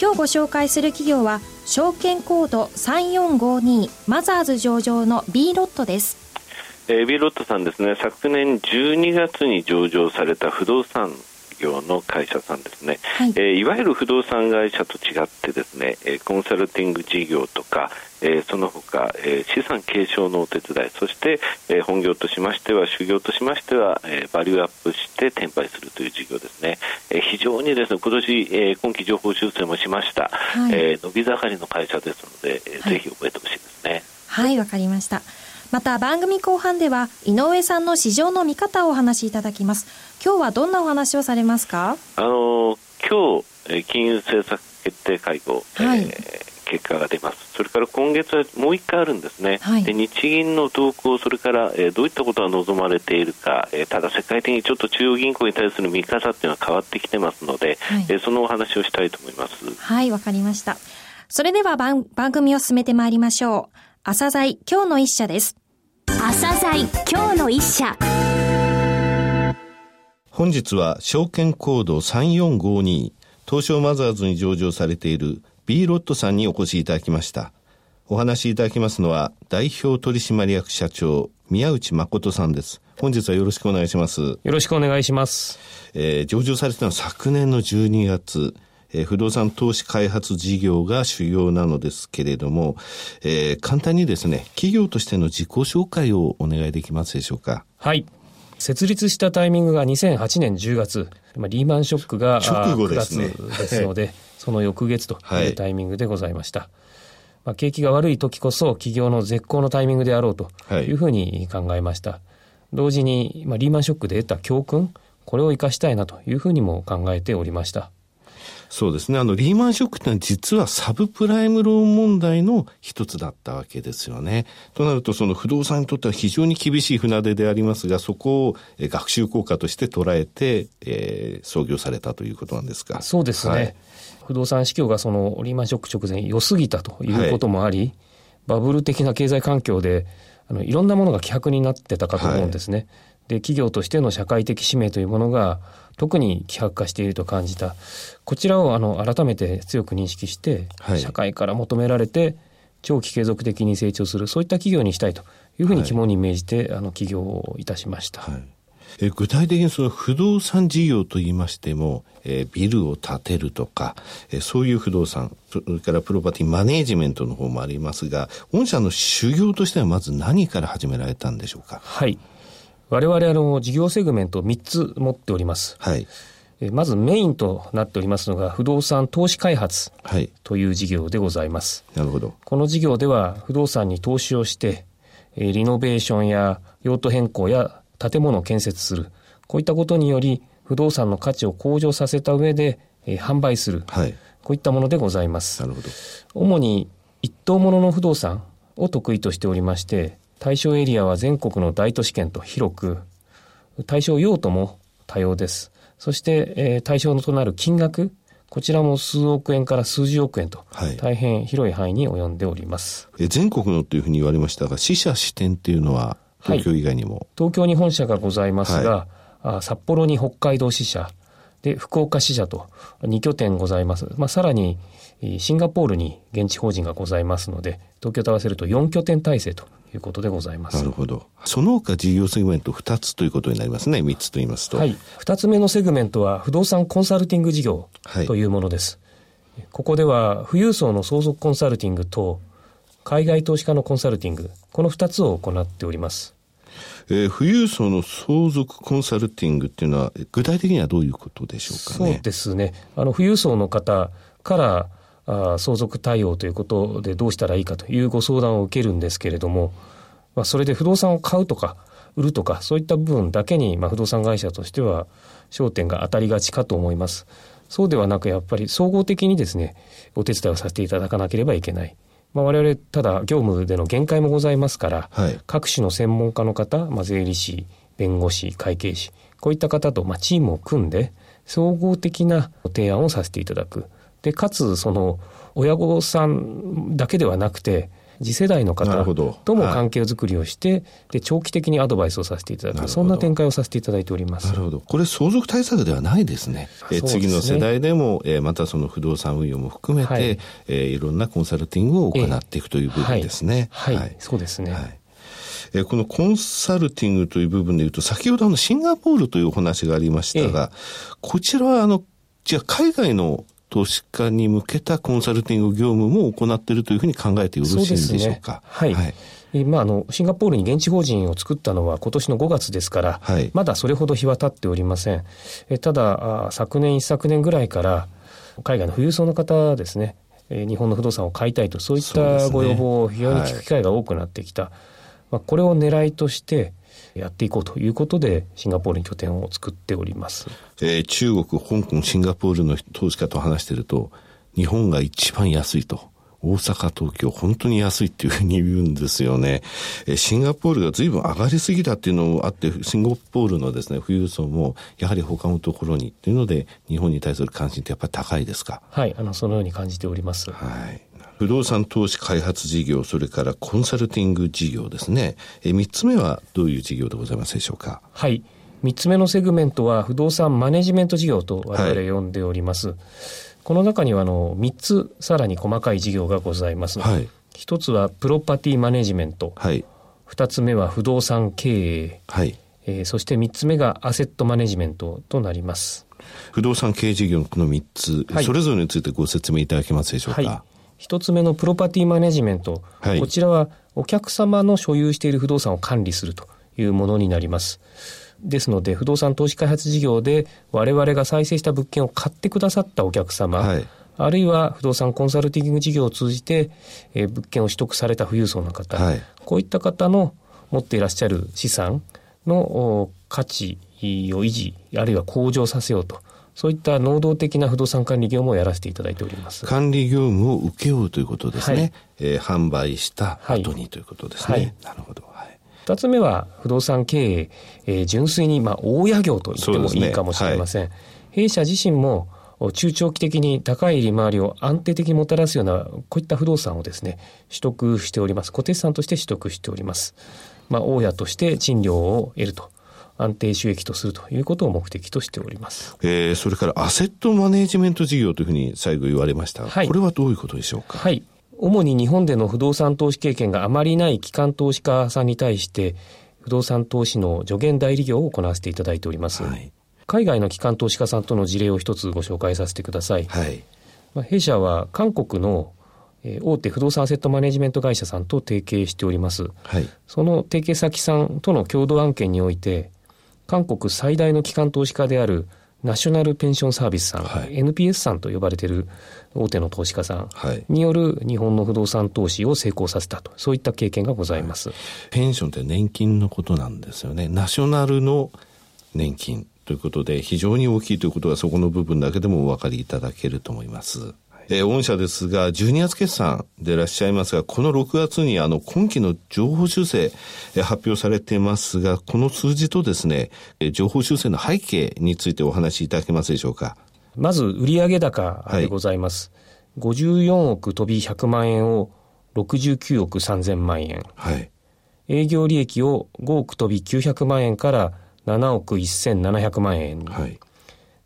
今日ご紹介する企業は証券コード3452マザーズ上場の B ロットです。えー、ビーロットさんですね。昨年12月に上場された不動産業の会社さんですね、はい。えー、いわゆる不動産会社と違ってですね、えー、コンサルティング事業とか、えー、その他、えー、資産継承のお手伝いそして、えー、本業としましては主業としましては、えー、バリューアップして転売するという事業ですね、えー、非常にですね今年、えー、今期情報修正もしました、はい、えー、伸び盛りの会社ですので、えー、はい、ぜひ覚えてほしいですね。はいわかりましたまた番組後半では井上さんの市場の見方をお話しいただきます。今日はどんなお話をされますか？あの今日金融政策決定会合、はい、えー、結果が出ます。それから今月はもう1回あるんですね、はい、で日銀の動向それから、えー、どういったことが望まれているか、えー、ただ世界的にちょっと中央銀行に対する見方っていうのは変わってきてますので、はい、えー、そのお話をしたいと思います。はいわかりました。それでは番番組を進めてまいりましょう。朝鮮今日の一社です朝鮮今日の一社。本日は証券コード3452東証マザーズに上場されている B ロットさんにお越しいただきました。お話しいただきますのは代表取締役社長宮内誠さんです。本日はよろしくお願いします。よろしくお願いします、えー、上場されたのは昨年の12月えー、不動産投資開発事業が主要なのですけれども、えー、簡単にですね、企業としての自己紹介をお願いできますでしょうか？はい。設立したタイミングが2008年10月、まあ、リーマンショックが直後ですね。ですので、その翌月というタイミングでございました。はい、まあ、景気が悪い時こそ企業の絶好のタイミングであろうというふうに考えました。はい、同時に、まあ、リーマンショックで得た教訓、これを生かしたいなというふうにも考えておりました。そうですね。あの、リーマンショックってのは実はサブプライムローン問題の一つだったわけですよね。となると、その不動産にとっては非常に厳しい船出でありますが、そこを学習効果として捉えて、えー、創業されたということなんですか？そうですね。はい、不動産市況がそのリーマンショック直前良すぎたということもあり、はい、バブル的な経済環境で、あの、いろんなものが希薄になってたかと思うんですね。はいで、企業としての社会的使命というものが特に希薄化していると感じた。こちらをあの改めて強く認識して、はい、社会から求められて長期継続的に成長する、そういった企業にしたいというふうに肝に銘じて、はい、あの起業をいたしました。はいえ具体的にその不動産事業といいましても、えー、ビルを建てるとか、えー、そういう不動産、それからプロパティマネージメントの方もありますが、御社の修行としてはまず何から始められたんでしょうか？はい。我々あの事業セグメント3つ持っております。はい。まずメインとなっておりますのが不動産投資開発という事業でございます。はい、なるほど。この事業では不動産に投資をして、リノベーションや用途変更や建物を建設する。こういったことにより不動産の価値を向上させた上で、えー、販売する。はい。こういったものでございます。なるほど。主に一棟ものの不動産を得意としておりまして、対象エリアは全国の大都市圏と広く、対象用途も多様です。そして、えー、対象となる金額、こちらも数億円から数十億円と、はい、大変広い範囲に及んでおります。え全国のというふうに言われましたが、死者支店っていうのは東京以外にも、はい、東京に本社がございますが、はい、札幌に北海道支社、で、福岡支社と2拠点ございます。まあ、さらに、シンガポールに現地法人がございますので、東京と合わせると4拠点体制ということでございます。なるほど。その他事業セグメント2つということになりますね。3つと言いますと。はい。2つ目のセグメントは不動産コンサルティング事業というものです。はい、ここでは富裕層の相続コンサルティングと海外投資家のコンサルティング、この2つを行っております。えー、富裕層の相続コンサルティングっていうのは、具体的にはどういうことでしょうかね？そうですね。あの、富裕層の方から、あ相続対応ということでどうしたらいいかというご相談を受けるんですけれども、まあ、それで不動産を買うとか、売るとか、そういった部分だけに、まあ、不動産会社としては焦点が当たりがちかと思います。そうではなく、やっぱり総合的にですね、お手伝いをさせていただかなければいけない。まあ、我々、ただ業務での限界もございますから、はい、各種の専門家の方、まあ、税理士、弁護士、会計士、こういった方と、まあ、チームを組んで、総合的な提案をさせていただく。で、かつ、その、親御さんだけではなくて、次世代の方とも関係づくりをして、はい、で長期的にアドバイスをさせていただくそんな展開をさせていただいております。なるほど。これ相続対策ではないですね。え次の世代でも、えー、またその不動産運用も含めて、はい、えー、いろんなコンサルティングを行っていくという部分ですね、はい、はい、そうですね、はい。えこのコンサルティングという部分でいうと、先ほどのシンガポールというお話がありましたが、こちらはあの、じゃあ海外の投資家に向けたコンサルティング業務も行っているというふうに考えてよろしいんでしょうか。うね、はい。はいまあ、あの、シンガポールに現地法人を作ったのは今年の5月ですから、はい、まだそれほど日は経っておりません。えただ昨年、一昨年ぐらいから、海外の富裕層の方ですね、え日本の不動産を買いたいと、そういったご要望を非常に聞く機会が多くなってきた。はい、まあ、これを狙いとして、やっていこうということで、シンガポールに拠点を作っております。えー、中国、香港、シンガポールの投資家と話していると、日本が一番安いと。大阪、東京、本当に安いっていうふうに言うんですよね。えシンガポールが随分上がりすぎたっていうのもあって、シンガポールのですね、富裕層も、やはり他のところにっていうので、日本に対する関心ってやっぱり高いですか？はい、あの、そのように感じております。はい。不動産投資開発事業、それからコンサルティング事業ですね。え3つ目はどういう事業でございますでしょうか？はい。3つ目のセグメントは不動産マネジメント事業と我々呼んでおります。はい、この中にはあの3つさらに細かい事業がございます。はい、1つはプロパティマネジメント。はい、2つ目は不動産経営。はいえー、そして3つ目がアセットマネジメントとなります。不動産経営事業のこの3つ、はい、それぞれについてご説明いただけますでしょうか？はい一つ目のプロパティマネジメント、はい、こちらはお客様の所有している不動産を管理するというものになります。ですので、不動産投資開発事業で我々が再生した物件を買ってくださったお客様、はい、あるいは不動産コンサルティング事業を通じて、えー、物件を取得された富裕層の方、はい、こういった方の持っていらっしゃる資産の価値を維持、あるいは向上させようと。そういった能動的な不動産管理業務をやらせていただいております。管理業務を受けようということですね。はい、えー、販売した後にということですね。はい、なるほど。二つ目は不動産経営、えー、純粋にまあ大家業と言ってもいいかもしれません。ねはい、弊社自身も中長期的に高い利回りを安定的にもたらすようなこういった不動産をですね取得しております固定資産として取得しておりますまあ大家として賃料を得ると安定収益とするということを目的としております。えー、それからアセットマネジメント事業というふうに最後言われました。はい、これはどういうことでしょうか？はい。主に日本での不動産投資経験があまりない機関投資家さんに対して、不動産投資の助言代理業を行わせていただいております。はい、海外の機関投資家さんとの事例を一つご紹介させてください。はい、まあ、弊社は韓国の大手不動産アセットマネジメント会社さんと提携しております。はい、その提携先さんとの共同案件において、韓国最大の機関投資家であるナショナルペンションサービスさん、はい、NPS さんと呼ばれている大手の投資家さんによる日本の不動産投資を成功させたと、そういった経験がございます。はい、ペンションって年金のことなんですよね。ナショナルの年金ということで、非常に大きいということがそこの部分だけでもお分かりいただけると思います。えー、御社ですが、12月決算でいらっしゃいますが、この6月にあの今期の情報修正、えー、発表されていますが、この数字とですね、えー、情報修正の背景についてお話しいただけますでしょうか？まず、売上高でございます。はい、54億飛び100万円を69億3000万円。はい。営業利益を5億飛び900万円から7億1700万円。はい。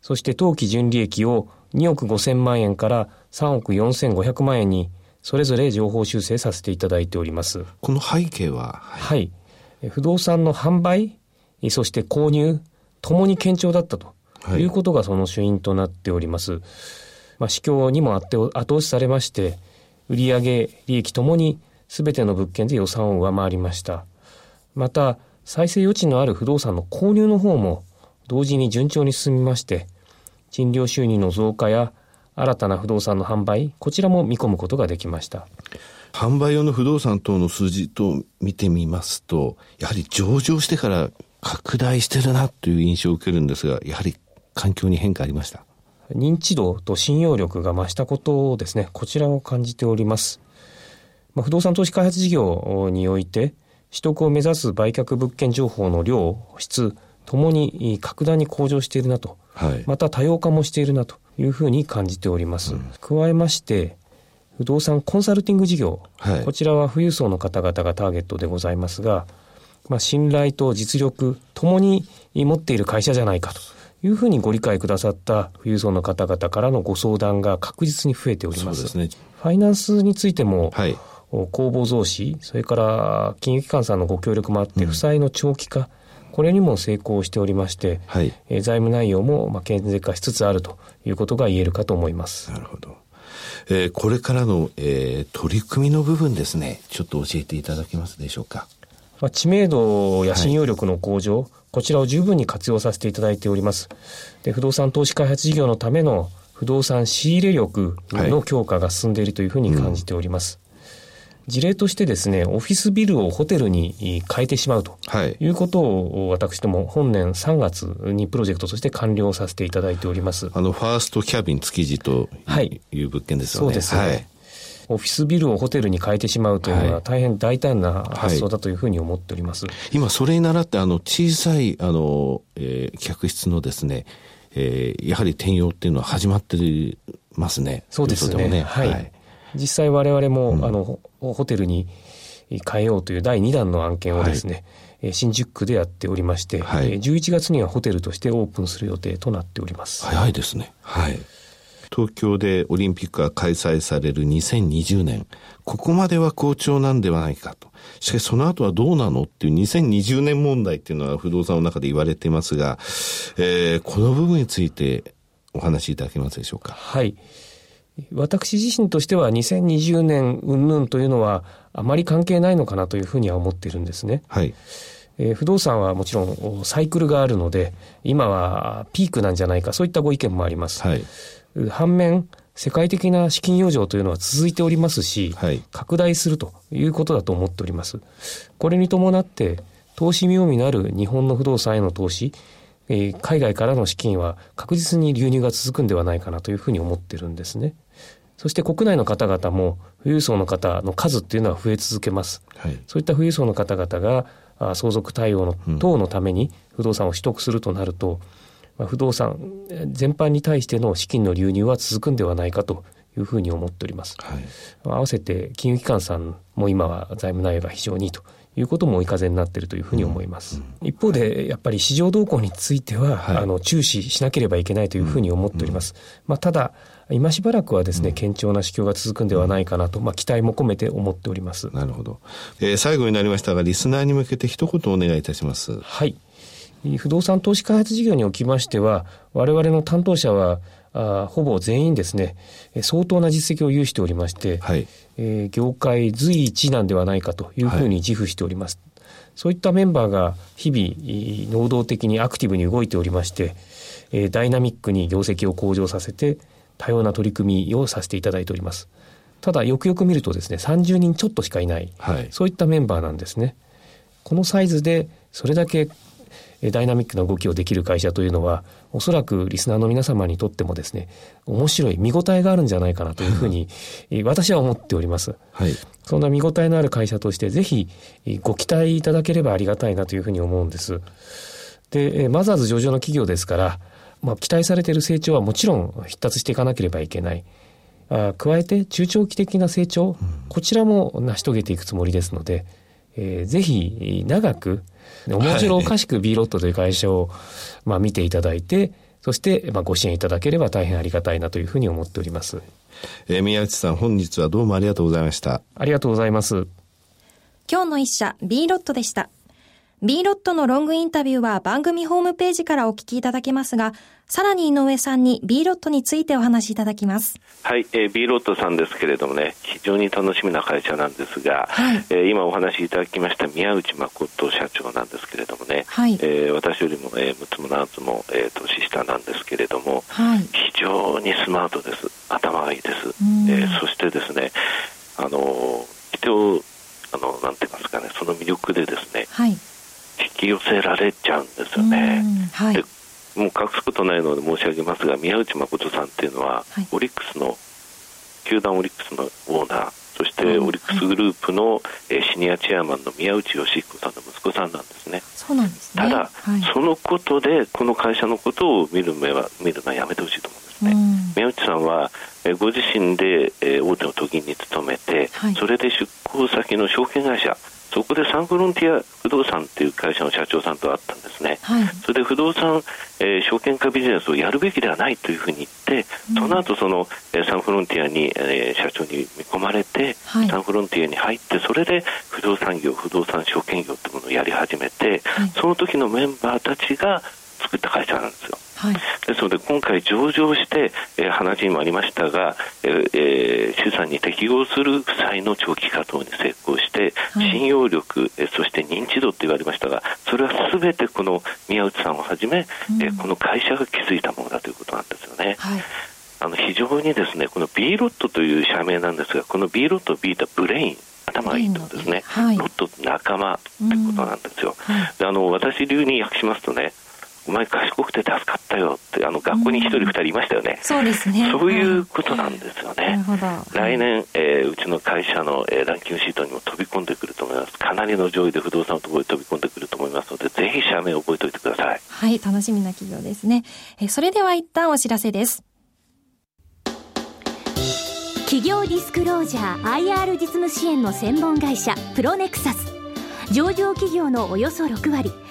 そして当期純利益を2億5000万円から3億4500万円にそれぞれ情報修正させていただいております。この背景は、はい、はい。不動産の販売、そして購入、ともに堅調だったということがその主因となっております。まあ、市況にもあって後押しされまして、売上利益ともに全ての物件で予算を上回りました。また、再生余地のある不動産の購入の方も同時に順調に進みまして、賃料収入の増加や新たな不動産の販売、こちらも見込むことができました。販売用の不動産等の数字と見てみますと、やはり上場してから拡大してるなという印象を受けるんですが、やはり環境に変化ありました。認知度と信用力が増したことをですね、こちらを感じております。まあ、不動産投資開発事業において、取得を目指す売却物件情報の量、質、ともに格段に向上しているなと、はい、また多様化もしているなというふうに感じております。うん、加えまして、不動産コンサルティング事業、はい、こちらは富裕層の方々がターゲットでございますが、まあ、信頼と実力ともに持っている会社じゃないかというふうにご理解くださった富裕層の方々からのご相談が確実に増えております。すね、ファイナンスについても、はい、公募増資、それから金融機関さんのご協力もあって、負債の長期化、うん、これにも成功しておりまして、はい、え財務内容もまあ健全化しつつあるということが言えるかと思います。なるほど。えー、これからの、えー、取り組みの部分ですね、ちょっと教えていただけますでしょうか。まあ、知名度や信用力の向上、はい、こちらを十分に活用させていただいております。で不動産投資開発事業のための不動産仕入れ力の強化が進んでいるというふうに感じております。事例としてですね、オフィスビルをホテルに変えてしまうということを、私ども本年3月にプロジェクトとして完了させていただいております。あの、ファーストキャビン築地という物件ですよね。そうですね。はいオフィスビルをホテルに変えてしまうというのは大変大胆な発想だというふうに思っております。はい、今、それに倣って、あの、小さい、あの、えー、客室のですね、えー、やはり転用っていうのは始まってますね。そうですね。ねはい、はい。実際我々も、うん、あの、ホテルに変えようという第2弾の案件をですね、はい、新宿区でやっておりまして、はい、11月にはホテルとしてオープンする予定となっております。早いですね。はい。東京でオリンピックが開催される2020年、ここまでは好調なんではないかと。しかしその後はどうなのっていう2020年問題っていうのは不動産の中で言われていますが、えー、この部分についてお話しいただけますでしょうか？はい。私自身としては2020年云々というのはあまり関係ないのかなというふうには思っているんですね。はい。えー、不動産はもちろんサイクルがあるので、今はピークなんじゃないか、そういったご意見もあります。はい。反面、世界的な資金余剰というのは続いておりますし、はい、拡大するということだと思っております。これに伴って、投資妙味のある日本の不動産への投資、えー、海外からの資金は確実に流入が続くんではないかなというふうに思ってるんですね。そして国内の方々も富裕層の方の数っていうのは増え続けます。はい、そういった富裕層の方々が相続対応の等のために不動産を取得するとなると、まあ、不動産全般に対しての資金の流入は続くんではないかというふうに思っております。はい、合わせて金融機関さんも今は財務内容が非常にいいということも追い風になっているというふうに思います。うん、一方で、やっぱり市場動向については、はい、あの、注視しなければいけないというふうに思っております。うん、まあ、ただ、今しばらくはですね、堅調な市況が続くんではないかなと、まあ、期待も込めて思っております。なるほど。えー、最後になりましたが、リスナーに向けて一言お願いいたします。はい。不動産投資開発事業におきましては、我々の担当者は、あほぼ全員ですね、相当な実績を有しておりまして、はい、えー、業界随一なんではないかというふうに自負しております。はい、そういったメンバーが日々、能動的にアクティブに動いておりまして、えー、ダイナミックに業績を向上させて、多様な取り組みをさせていただいております。ただ、よくよく見るとですね、30人ちょっとしかいない、はい、そういったメンバーなんですね。このサイズで、それだけダイナミックな動きをできる会社というのは、おそらくリスナーの皆様にとってもですね、面白い、見応えがあるんじゃないかなというふうに、私は思っております。はい。そんな見応えのある会社として、ぜひご期待いただければありがたいなというふうに思うんです。で、マザーズ上場の企業ですから、まあ、期待されている成長はもちろん必達していかなければいけない。あ加えて中長期的な成長、うん、こちらも成し遂げていくつもりですので、えー、ぜひ長く面白おかしく B ロットという会社を、まあ、見ていただいて、そして、まあ、ご支援いただければ大変ありがたいなというふうに思っております。えー、宮内さん、本日はどうもありがとうございました。ありがとうございます。今日の一社、B ロットでした。B ロットのロングインタビューは番組ホームページからお聞きいただけますが、さらに井上さんに B ロットについてお話しいただきます。はい、えー、B ロットさんですけれどもね、非常に楽しみな会社なんですが、はい、えー、今お話しいただきました宮内誠社長なんですけれどもね、はい、えー、私よりも、えー、6つも7つも、えー、年下なんですけれども、はい、非常にスマートです。頭がいいです。えー、そしてですね、あの、人を、あの、なんて言いますかね、その魅力でですね、はい寄せられちゃうんですよね。はい、でもう隠すことないので申し上げますが宮内誠さんっていうのは、はい、オリックスの球団オリックスのオーナーそしてオリックスグループの、えシニアチェアマンの宮内義彦さんの息子さんなんですね。そうなんですね。ただ、はい、そのことでこの会社のことを見る目は見るのはやめてほしいと思うんですね。宮内さんは、えご自身で、え大手の都銀に勤めて、はい、それで出向先の証券会社そこでサンフロンティア不動産っていう会社の社長さんと会ったんですね、はい、それで不動産、えー、証券化ビジネスをやるべきではないというふうに言って、うん、その後その、えー、サンフロンティアに、えー、社長に見込まれて、はい、サンフロンティアに入ってそれで不動産業不動産証券業というものをやり始めて、はい、その時のメンバーたちが作った会社なんですよ。はい、ですので今回上場して、えー、話にもありましたが、えーえー、資産に適合する負債の長期化等に成功して、はい、信用力、えー、そして認知度と言われましたがそれはすべてこの宮内さんをはじめ、うん、えー、この会社が築いたものだということなんですよね。はい。あの非常にですねこの B ロットという社名なんですがこの B ロット B とブレイン頭がいいとですね、はい、ロット仲間ってことなんですよ、うん。はい、あの私流に訳しますとねお前賢くて助かったよってあの学校に一人二人いましたよね、そうですね。そういうことなんですよね、来年、えー、うちの会社の、えー、ランキングシートにも飛び込んでくると思います。かなりの上位で不動産のところに飛び込んでくると思いますのでぜひ社名を覚えておいてください。はい楽しみな企業ですね、えー、それでは一旦お知らせです。企業ディスクロージャー IR 実務支援の専門会社プロネクサス。上場企業のおよそ6割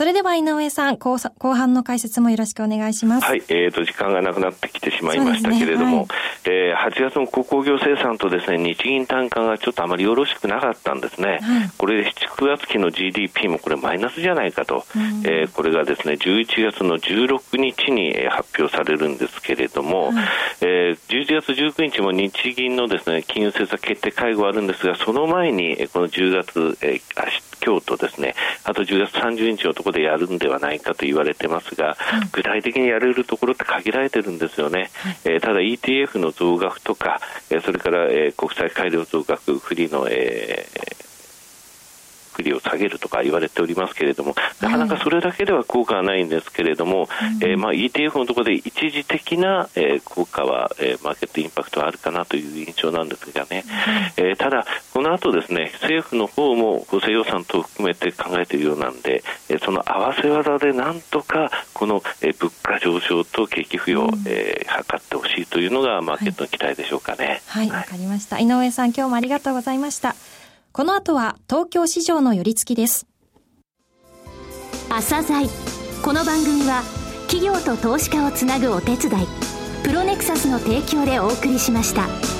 それでは井上さん、後後半の解説もよろしくお願いします。はい、えーと、時間がなくなってきてしまいましたけれども、ねはい、えー、8月の鉱工業生産とですね、日銀単価がちょっとあまりよろしくなかったんですね。はい、これで7、9月期の GDP もこれマイナスじゃないかと、うん、えー、これがですね、11月の16日に発表されるんですけれども、はい、えー、11月19日も日銀のですね、金融政策決定会合あるんですが、その前に、この10月、えー、今日とですね、あと10月30日のところでやるんではないかと言われてますが、うん、具体的にやれるところって限られてるんですよね。はい、えー、ただ ETF の増額とか、えー、それから、えー、国際改良増額、フリーの、えー利を下げるとか言われておりますけれども、なかなかそれだけでは効果はないんですけれども、うん、えー、まあ、ETF のところで一時的な、えー、効果は、えー、マーケットインパクトはあるかなという印象なんですがね、うん、えー、ただ、この後ですね、政府の方も補正予算等を含めて考えているようなんで、えー、その合わせ技でなんとか、この、えー、物価上昇と景気浮揚、うん、えー、図ってほしいというのがマーケットの期待でしょうかね。はい、わ、はい、かりました。井上さん、今日もありがとうございました。この後は東京市場の寄り付きです朝鮮この番組は企業と投資家をつなぐお手伝いプロネクサスの提供でお送りしました。